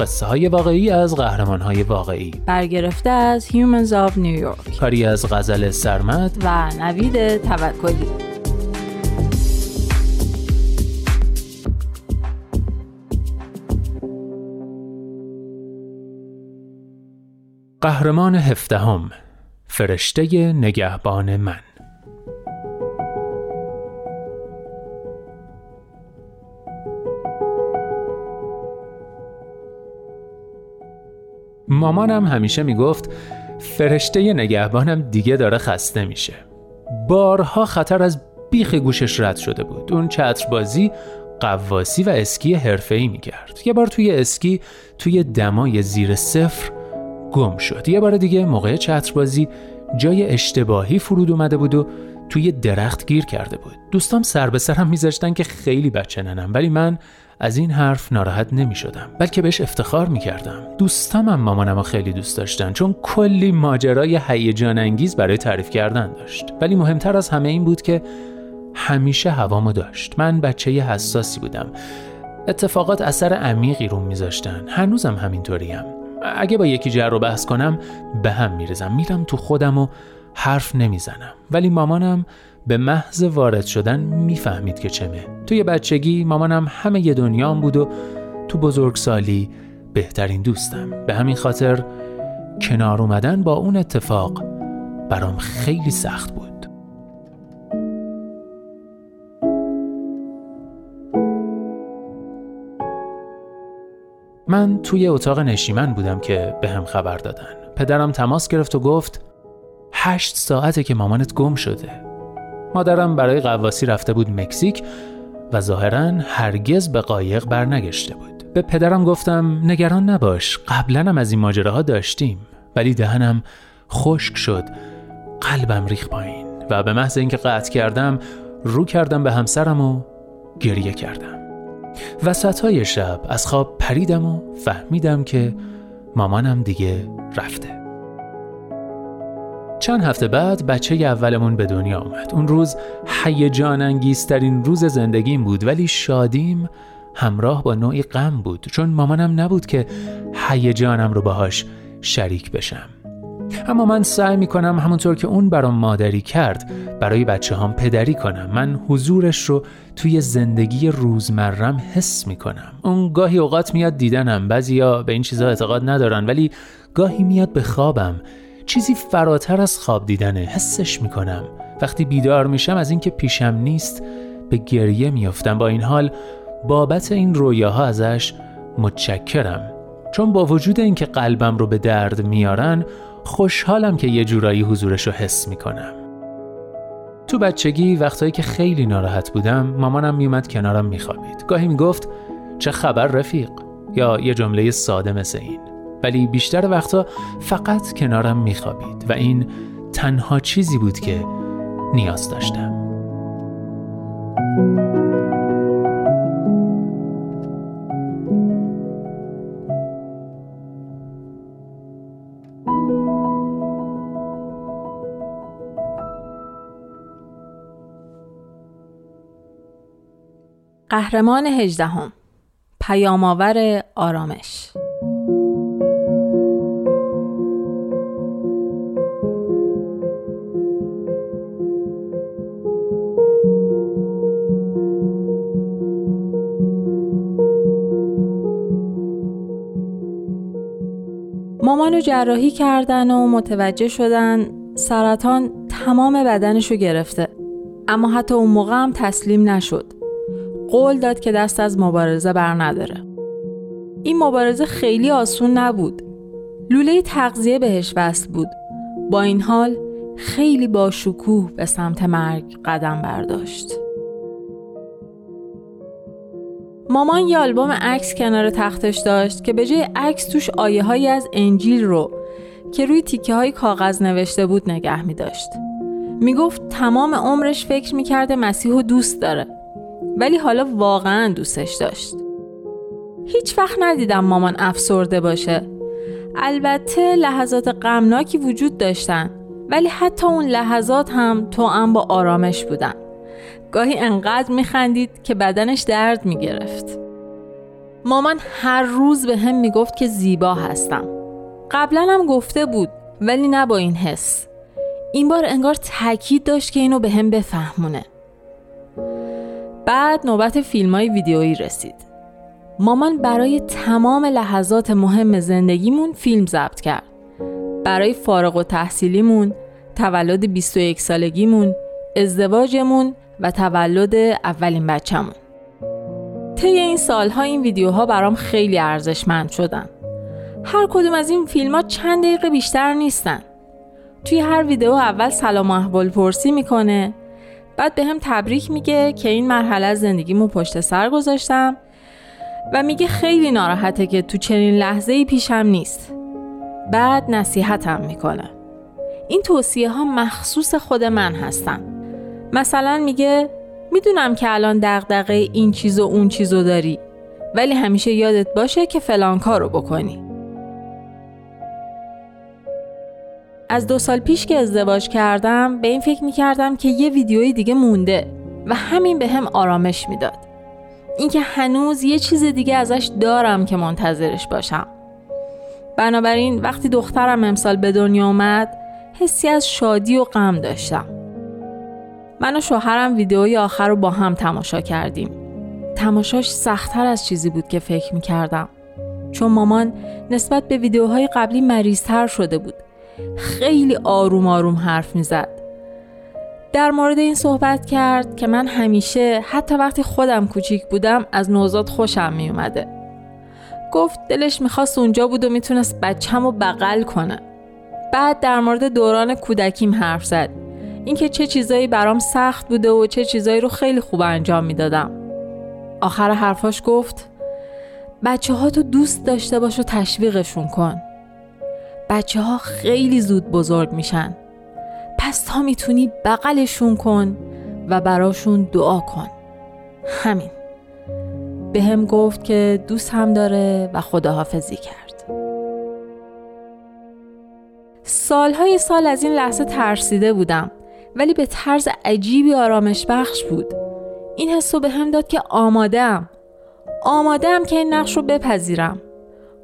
قصه های واقعی از قهرمان های واقعی. برگرفته از Humans of New York. کاری از غزل سرمد. و نوید توکلی. قهرمان هفدهم فرشته نگهبان من. مامانم همیشه می‌گفت فرشته نگهبانم دیگه داره خسته میشه. بارها خطر از بیخ گوشش رد شده بود. اون چتربازی قواسی و اسکی حرفه‌ای می‌کرد. یه بار توی اسکی توی دمای زیر صفر گم شد. یه بار دیگه موقع چتربازی جای اشتباهی فرود اومده بود و توی درخت گیر کرده بود. دوستام سر به سرم میذاشتن که خیلی بچه ننم. ولی من از این حرف ناراحت نمی شدم بلکه بهش افتخار می کردم دوستم هم مامانم خیلی دوست داشتن چون کلی ماجرای هیجان انگیز برای تعریف کردن داشت. ولی مهمتر از همه این بود که همیشه هوامو داشت. من بچه حساسی بودم. اتفاقات اثر عمیقی رو میذاشتن. هنوزم همینطوریم. اگه با یکی جر رو بحث کنم به هم میرزم میرم تو خودم و حرف نمی‌زنم. ولی مامانم به محض وارد شدن می‌فهمید که چمه. توی بچگی مامانم همه ی دنیام بود و تو بزرگسالی بهترین دوستم. به همین خاطر کنار اومدن با اون اتفاق برام خیلی سخت بود. من توی اتاق نشیمن بودم که به هم خبر دادن. پدرم تماس گرفت و گفت هشت ساعته که مامانت گم شده. مادرم برای قواسی رفته بود مکزیک و ظاهرا هرگز به قایق برنگشته بود. به پدرم گفتم نگران نباش قبلا هم از این ماجراها داشتیم. ولی دهنم خشک شد قلبم ریخ پایین و به محض اینکه قطع کردم رو کردم به همسرم و گریه کردم. وسط های شب از خواب پریدم و فهمیدم که مامانم دیگه رفته. چند هفته بعد بچه اولمون به دنیا آمد. اون روز هیجان انگیزترین روز زندگیم بود ولی شادیم همراه با نوعی غم بود چون مامانم نبود که هیجانم رو باهاش شریک بشم. اما من سعی می کنم همونطور که اون برام مادری کرد برای بچه هم پدری کنم. من حضورش رو توی زندگی روزمرم حس می کنم اون گاهی اوقات میاد دیدنم بعضیا به این چیزها اعتقاد ندارن ولی گاهی میاد به خوابم. چیزی فراتر از خواب دیدنه حسش می‌کنم. وقتی بیدار میشم از اینکه پیشم نیست به گریه میافتم. با این حال بابت این رویاها ازش متشکرم. چون با وجود اینکه قلبم رو به درد میارن خوشحالم که یه جورایی حضورش رو حس می‌کنم. تو بچگی وقتایی که خیلی ناراحت بودم مامانم میومد کنارم میخوابید. گاهی می‌گفت چه خبر رفیق؟ یا یه جمله ساده مثل این. ولی بیشتر وقتا فقط کنارم میخوابید و این تنها چیزی بود که نیاز داشتم. قهرمان هجدهم. پیامآور آرامش. مامانو جراحی کردن و متوجه شدن سرطان تمام بدنشو گرفته. اما حتی اون موقع هم تسلیم نشد. قول داد که دست از مبارزه بر نداره. این مبارزه خیلی آسون نبود. لوله تغذیه بهش وصل بود. با این حال خیلی با شکوه به سمت مرگ قدم برداشت. مامان یه آلبوم عکس کنار تختش داشت که به جای عکس توش آیه هایی از انجیل رو که روی تیکه های کاغذ نوشته بود نگه می داشت. می گفت تمام عمرش فکر می کرده مسیح و دوست داره ولی حالا واقعا دوستش داشت. هیچ وقت ندیدم مامان افسرده باشه. البته لحظات غمناکی وجود داشتن ولی حتی اون لحظات هم تو هم با آرامش بودن. گاهی انقدر میخندید که بدنش درد می‌گرفت. مامان هر روز به هم می‌گفت که زیبا هستم. قبلا هم گفته بود ولی نه با این حس. این بار انگار تاکید داشت که اینو به هم بفهمونه. بعد نوبت فیلم های ویدیویی رسید. مامان برای تمام لحظات مهم زندگیمون فیلم ضبط کرد. برای فارغ و تحصیلیمون، تولد 21 سالگیمون، ازدواجمون و تولد اولین بچه‌مون. طی این سالها این ویدیوها برام خیلی ارزشمند شدن. هر کدوم از این فیلم ها چند دقیقه بیشتر نیستن. توی هر ویدیو اول سلام احوال پرسی می‌کنه بعد به هم تبریک میگه که این مرحله از زندگیمو پشت سر گذاشتم و میگه خیلی ناراحته که تو چنین لحظه ای پیشم نیست. بعد نصیحتم می‌کنه. این توصیه ها مخصوص خود من هستن. مثلا میگه می‌دونم که الان دغدغه این چیز و اون چیزو داری ولی همیشه یادت باشه که فلان کارو بکنی. از دو سال پیش که ازدواج کردم به این فکر می‌کردم که یه ویدیوی دیگه مونده و همین به هم آرامش می‌داد. اینکه هنوز یه چیز دیگه ازش دارم که منتظرش باشم. بنابراین وقتی دخترم امسال به دنیا اومد حسی از شادی و غم داشتم. من و شوهرم ویدیوی آخر رو با هم تماشا کردیم. تماشاش سختتر از چیزی بود که فکر می کردم. چون مامان نسبت به ویدیوهای قبلی مریضتر شده بود. خیلی آروم آروم حرف می زد. در مورد این صحبت کرد که من همیشه حتی وقتی خودم کوچیک بودم از نوزاد خوشم می اومده. گفت دلش می‌خواست اونجا بود و می‌تونست بچم و بغل کنه. بعد در مورد دوران کودکیم حرف زد. اینکه چه چیزایی برام سخت بوده و چه چیزایی رو خیلی خوب انجام می‌دادم. آخر حرفاش گفت بچه ها تو دوست داشته باش و تشویقشون کن. بچه ها خیلی زود بزرگ میشن. پس تا می‌تونی بغلشون کن و براشون دعا کن. همین. به هم گفت که دوست هم داره و خداحافظی کرد. سالهای سال از این لحظه ترسیده بودم ولی به طرز عجیبی آرامش بخش بود. این حسو به هم داد که آمادم. آمادم که این نقش رو بپذیرم.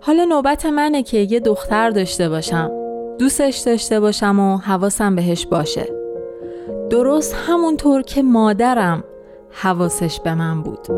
حالا نوبت منه که یه دختر داشته باشم. دوستش داشته باشم و حواسم بهش باشه. درست همونطور که مادرم حواسش به من بود.